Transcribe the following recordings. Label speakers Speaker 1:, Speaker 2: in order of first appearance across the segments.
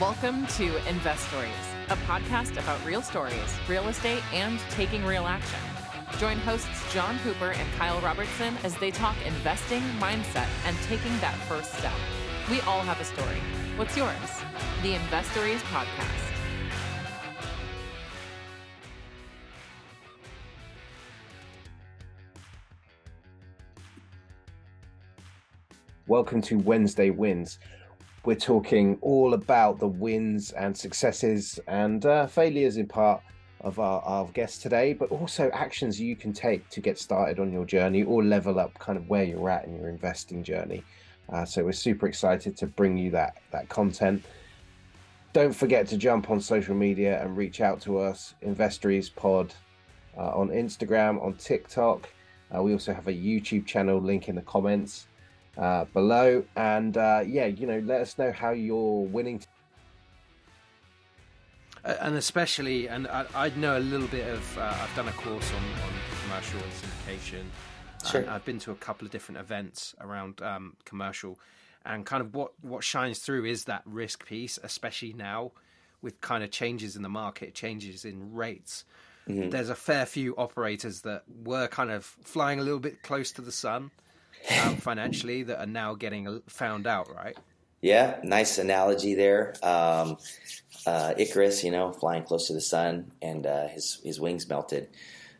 Speaker 1: Welcome to Investories, a podcast about real stories, real estate, and taking real action. Join hosts John Cooper and Kyle Robertson as they talk investing, mindset, and taking that first step. We all have a story. What's yours? The Investories Podcast.
Speaker 2: Welcome to Wednesday Wins. We're talking all about the wins and successes and uh, failures in part of our, our guests today, but also actions you can take to get started on your journey or level up kind of where you're at in your investing journey. Uh, so we're super excited to bring you that that content. Don't forget to jump on social media and reach out to us, Investories Pod, uh, on Instagram, on TikTok. Uh, we also have a YouTube channel link in the comments uh, below. And uh, yeah, you know, let us know how you're winning.
Speaker 3: and especially, and I, I, know a little bit of. Uh, I've done a course on, on commercial and syndication. Sure. And I've been to a couple of different events around um, commercial, and kind of what what shines through is that risk piece, especially now with kind of changes in the market, changes in rates. Mm-hmm. There's a fair few operators that were kind of flying a little bit close to the sun um, financially that are now getting found out, right?
Speaker 4: Yeah, nice analogy there. Um, uh, Icarus, you know, flying close to the sun, and uh, his his wings melted.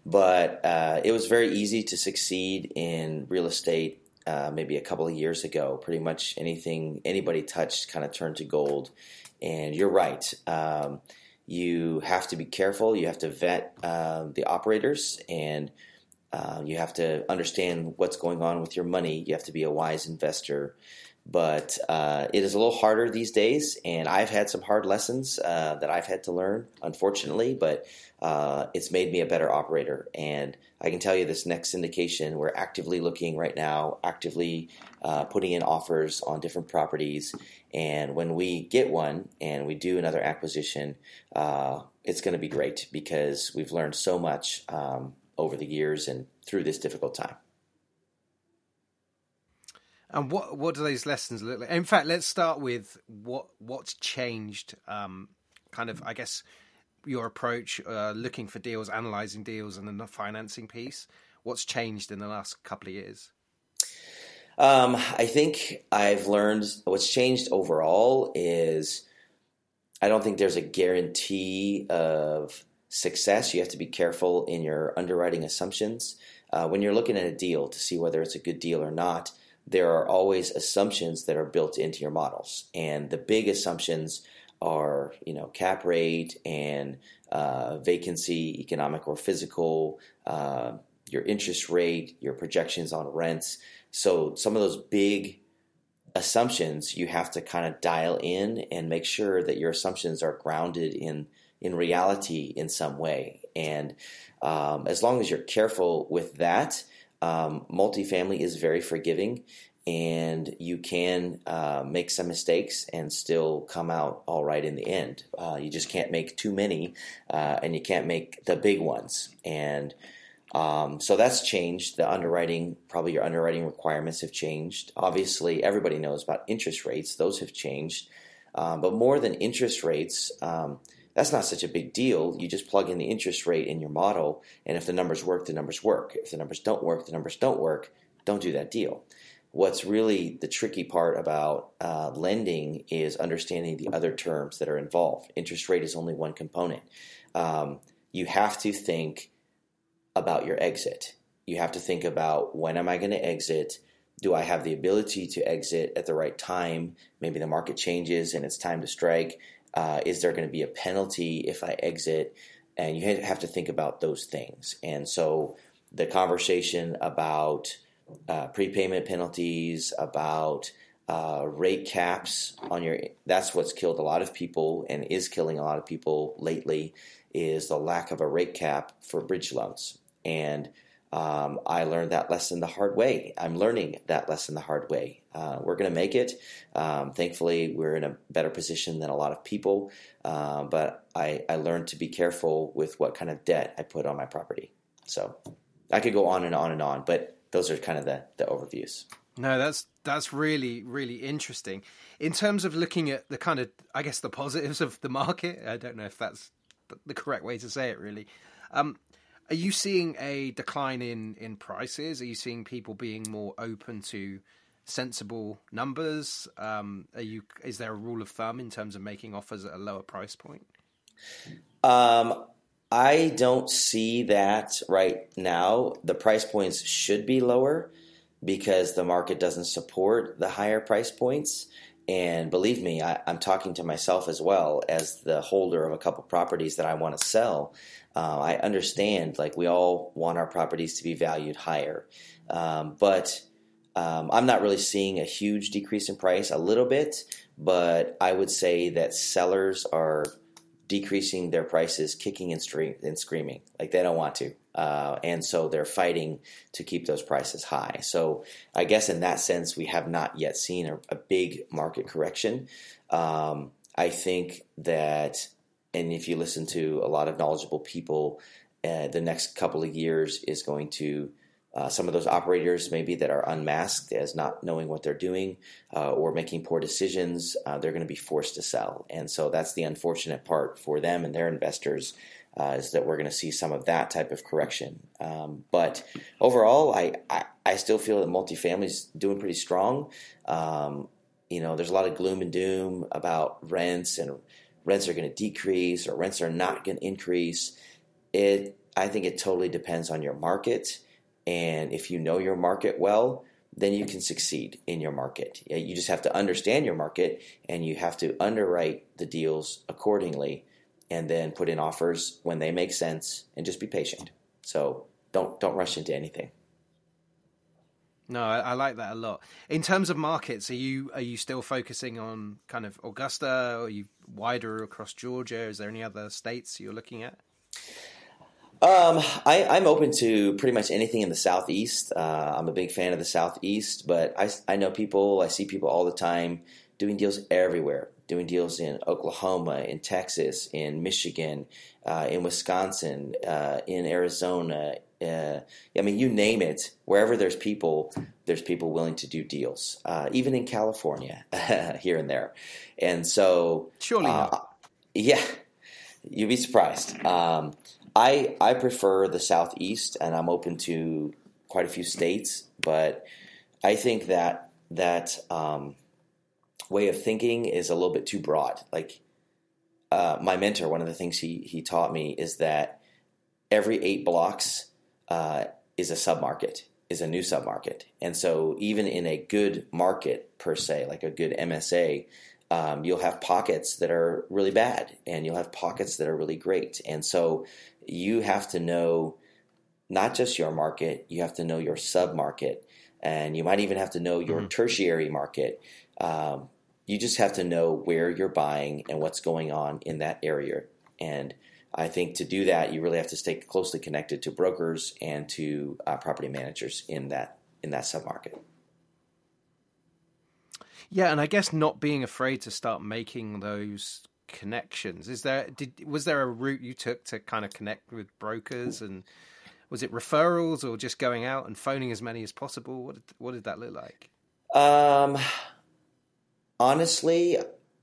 Speaker 4: But uh, it was very easy to succeed in real estate. Uh, maybe a couple of years ago, pretty much anything anybody touched kind of turned to gold. And you're right. Um, you have to be careful. You have to vet um, the operators and uh, you have to understand what's going on with your money. You have to be a wise investor. But uh, it is a little harder these days, and I've had some hard lessons uh, that I've had to learn, unfortunately. But uh, it's made me a better operator, and I can tell you this next syndication, we're actively looking right now, actively uh, putting in offers on different properties. And when we get one and we do another acquisition, uh, it's going to be great because we've learned so much um, over the years and through this difficult time.
Speaker 3: And what what do those lessons look like? In fact, let's start with what what's changed. Um, kind of, I guess, your approach, uh, looking for deals, analyzing deals, and then the financing piece. What's changed in the last couple of years?
Speaker 4: Um, I think I've learned what's changed overall is I don't think there's a guarantee of success, you have to be careful in your underwriting assumptions. Uh, when you're looking at a deal to see whether it's a good deal or not, there are always assumptions that are built into your models, and the big assumptions are you know cap rate and uh, vacancy, economic or physical, uh, your interest rate, your projections on rents. So some of those big assumptions you have to kind of dial in and make sure that your assumptions are grounded in in reality in some way. And um, as long as you're careful with that, um, multifamily is very forgiving and you can uh, make some mistakes and still come out all right in the end. Uh, you just can't make too many uh, and you can't make the big ones. And um, so that's changed. The underwriting, probably your underwriting requirements have changed. Obviously, everybody knows about interest rates, those have changed. Um, but more than interest rates, um, that's not such a big deal. You just plug in the interest rate in your model, and if the numbers work, the numbers work. If the numbers don't work, the numbers don't work. Don't do that deal. What's really the tricky part about uh, lending is understanding the other terms that are involved. Interest rate is only one component. Um, you have to think about your exit. You have to think about when am I going to exit? Do I have the ability to exit at the right time? Maybe the market changes and it's time to strike uh, is there going to be a penalty if I exit? And you have to think about those things. And so the conversation about uh, prepayment penalties, about uh, rate caps on your that's what's killed a lot of people and is killing a lot of people lately is the lack of a rate cap for bridge loans. And um, I learned that lesson the hard way. I'm learning that lesson the hard way. Uh, we're going to make it. Um, thankfully, we're in a better position than a lot of people. Uh, but I, I learned to be careful with what kind of debt I put on my property. So I could go on and on and on, but those are kind of the, the overviews.
Speaker 3: No, that's that's really really interesting. In terms of looking at the kind of, I guess, the positives of the market. I don't know if that's the correct way to say it. Really, um, are you seeing a decline in in prices? Are you seeing people being more open to sensible numbers? Um, are you? Is there a rule of thumb in terms of making offers at a lower price point?
Speaker 4: Um, I don't see that right now. The price points should be lower because the market doesn't support the higher price points. And believe me, I, am talking to myself as well as the holder of a couple properties that I want to sell. Uh, I understand, like we all want our properties to be valued higher, um, but um, I'm not really seeing a huge decrease in price. A little bit, but I would say that sellers are decreasing their prices, kicking and, stre- and screaming, like they don't want to. Uh, and so they're fighting to keep those prices high. So I guess in that sense, we have not yet seen a, a big market correction. Um, I think that, and if you listen to a lot of knowledgeable people, uh, the next couple of years is going to uh, some of those operators, maybe that are unmasked as not knowing what they're doing uh, or making poor decisions, uh, they're going to be forced to sell. And so that's the unfortunate part for them and their investors uh, is that we're going to see some of that type of correction. Um, but overall, I, I, I, still feel that multifamily is doing pretty strong. Um, you know, there's a lot of gloom and doom about rents and rents are going to decrease or rents are not going to increase. It, I think it totally depends on your market and if you know your market well, then you can succeed in your market. You just have to understand your market and you have to underwrite the deals accordingly and then put in offers when they make sense and just be patient. So don't don't rush into anything.
Speaker 3: No, I, I, like that a lot. In terms of markets, are you are you still focusing on kind of Augusta? Or are you wider across Georgia? Is there any other states you're looking at?
Speaker 4: Um, I, am open to pretty much anything in the southeast. Uh, I'm a big fan of the southeast, but I, I know people, I see people all the time doing deals everywhere. Doing deals in Oklahoma, in Texas, in Michigan, uh, in Wisconsin, uh, in Arizona. Uh, I mean, you name it. Wherever there's people, there's people willing to do deals. Uh, even in California, here and there. And so,
Speaker 3: surely, uh,
Speaker 4: yeah, you'd be surprised. Um, I I prefer the southeast, and I'm open to quite a few states. But I think that that um, way of thinking is a little bit too broad. Like uh, my mentor, one of the things he he taught me is that every eight blocks uh, is a submarket, is a new submarket, and so even in a good market per se, like a good MSA, um, you'll have pockets that are really bad and you'll have pockets that are really great. And so you have to know not just your market, you have to know your sub market, and you might even have to know your mm-hmm. tertiary market. Um, you just have to know where you're buying and what's going on in that area. And I think to do that, you really have to stay closely connected to brokers and to uh, property managers in that in that submarket.
Speaker 3: Yeah, and I guess not being afraid to start making those connections. Is there did was there a route you took to kind of connect with brokers and was it referrals or just going out and phoning as many as possible? What did, what did that look like?
Speaker 4: Um, honestly,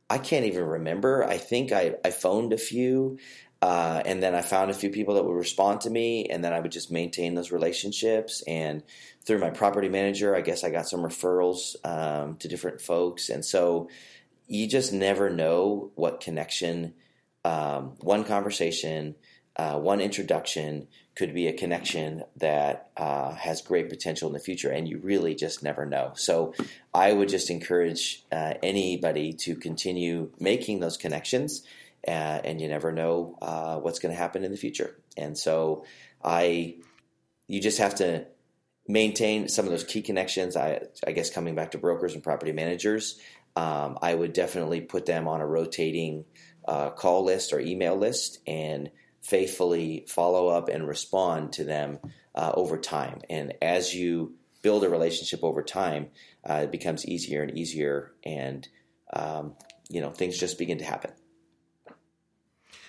Speaker 4: I can't even remember. I think I, I phoned a few, uh, and then I found a few people that would respond to me, and then I would just maintain those relationships. And through my property manager, I guess I got some referrals um, to different folks, and so you just never know what connection um, one conversation, uh, one introduction could be a connection that uh, has great potential in the future, and you really just never know. So, I would just encourage uh, anybody to continue making those connections, uh, and you never know uh, what's going to happen in the future. And so, I, you just have to maintain some of those key connections. I, I guess coming back to brokers and property managers, um, I would definitely put them on a rotating uh, call list or email list and faithfully follow up and respond to them uh, over time. And as you build a relationship over time, uh, it becomes easier and easier, and um, you know things just begin to happen.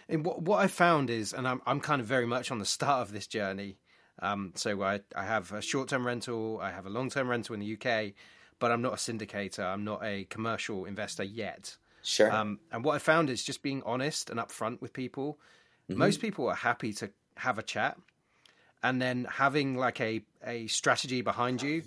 Speaker 3: And what what I found is, and I'm I'm kind of very much on the start of this journey. Um, so I I have a short term rental, I have a long term rental in the UK, but I'm not a syndicator. I'm not a commercial investor yet.
Speaker 4: Sure.
Speaker 3: Um, and what I found is just being honest and upfront with people. Mm-hmm. Most people are happy to have a chat, and then having like a a strategy behind you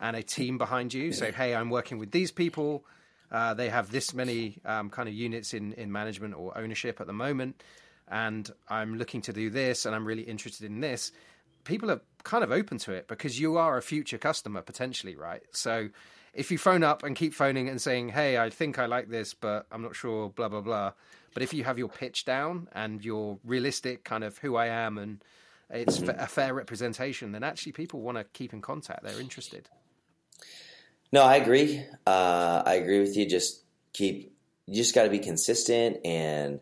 Speaker 3: and a team behind you. Say, hey, I'm working with these people. Uh, they have this many um, kind of units in in management or ownership at the moment, and I'm looking to do this, and I'm really interested in this. People are kind of open to it because you are a future customer potentially, right? So if you phone up and keep phoning and saying, "Hey, I think I like this, but I'm not sure," blah blah blah. But if you have your pitch down and you're realistic, kind of who I am, and it's a fair representation, then actually people want to keep in contact. They're interested.
Speaker 4: No, I agree. Uh, I agree with you. Just keep. You just got to be consistent and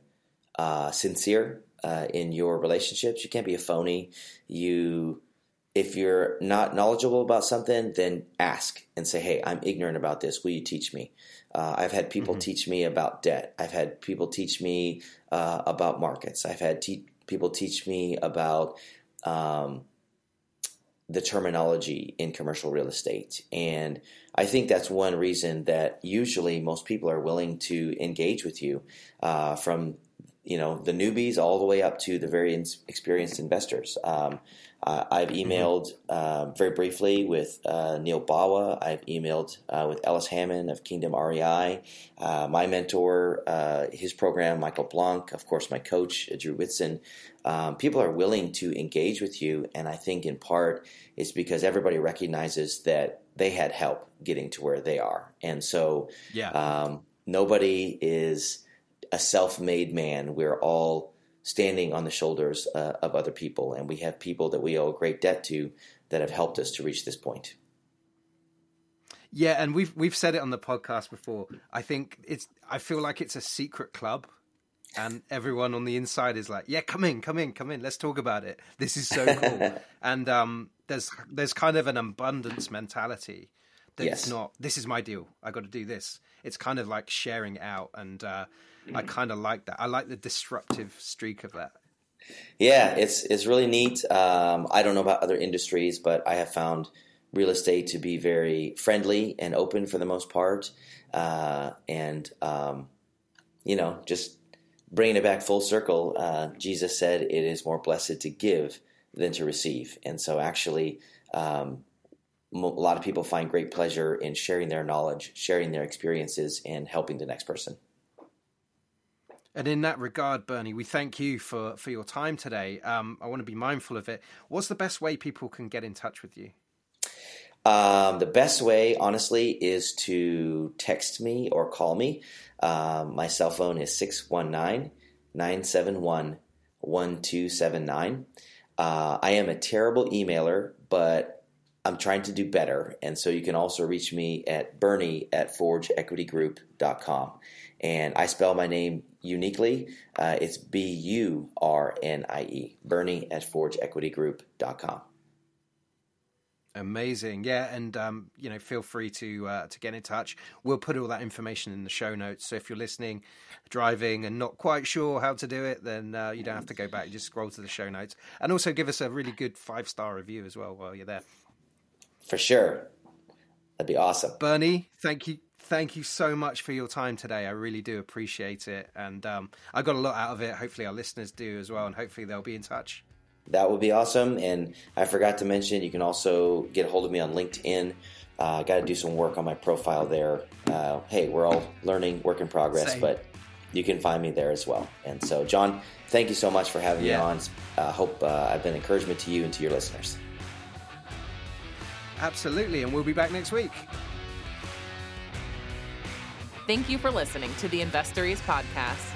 Speaker 4: uh, sincere uh, in your relationships. You can't be a phony. You if you're not knowledgeable about something, then ask and say, "Hey, I'm ignorant about this. Will you teach me?" Uh, I've had people mm-hmm. teach me about debt. I've had people teach me uh, about markets. I've had te- people teach me about um, the terminology in commercial real estate, and I think that's one reason that usually most people are willing to engage with you uh, from you know the newbies all the way up to the very experienced investors. Um, uh, I've mm-hmm. emailed uh, very briefly with uh, Neil Bawa. I've emailed uh, with Ellis Hammond of Kingdom REI. Uh, my mentor, uh, his program, Michael Blank. Of course, my coach, Drew Whitson. Um, people are willing to engage with you, and I think in part it's because everybody recognizes that they had help getting to where they are, and so
Speaker 3: yeah.
Speaker 4: um, nobody is a self-made man. We're all standing on the shoulders uh, of other people, and we have people that we owe a great debt to that have helped us to reach this point.
Speaker 3: Yeah, and we've we've said it on the podcast before. I think it's I feel like it's a secret club and everyone on the inside is like, "Yeah, come in, come in, come in. Let's talk about it. This is so cool." and um, there's there's kind of an abundance mentality that yes. it's not. This is my deal. I got to do this. It's kind of like sharing out, and uh, I kind of like that. I like the disruptive streak of that.
Speaker 4: Yeah, it's it's really neat. Um, I don't know about other industries, but I have found real estate to be very friendly and open for the most part, uh, and um, you know, just bringing it back full circle. Uh, Jesus said, "It is more blessed to give than to receive," and so actually. Um, a lot of people find great pleasure in sharing their knowledge, sharing their experiences, and helping the next person.
Speaker 3: And in that regard, Burnie, we thank you for, for your time today. Um, I want to be mindful of it. What's the best way people can get in touch with you?
Speaker 4: Um, the best way, honestly, is to text me or call me. Um, my cell phone is 619 971 1279. Uh, I am a terrible emailer, but I'm trying to do better. And so you can also reach me at burnie at forgeequitygroup.com. And I spell my name uniquely. Uh, it's B U R N I E, Burnie at forgeequitygroup.com.
Speaker 3: Amazing, yeah, and um, you know, feel free to uh, to get in touch. We'll put all that information in the show notes. So if you're listening, driving, and not quite sure how to do it, then uh, you don't have to go back. You just scroll to the show notes, and also give us a really good five star review as well while you're there.
Speaker 4: For sure, that'd be awesome.
Speaker 3: Burnie, thank you thank you so much for your time today. I really do appreciate it. And um, I got a lot out of it. Hopefully, our listeners do as well. And hopefully, they'll be in touch.
Speaker 4: That would be awesome. And I forgot to mention, you can also get a hold of me on LinkedIn. Uh, I got to do some work on my profile there. Uh, hey, we're all learning, work in progress, Same. but you can find me there as well. And so, John, thank you so much for having yeah. me on. I uh, hope uh, I've been encouragement to you and to your listeners.
Speaker 3: Absolutely. And we'll be back next week.
Speaker 1: Thank you for listening to the Investories podcast.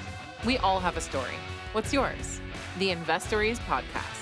Speaker 1: We all have a story. What's yours? The Investories podcast.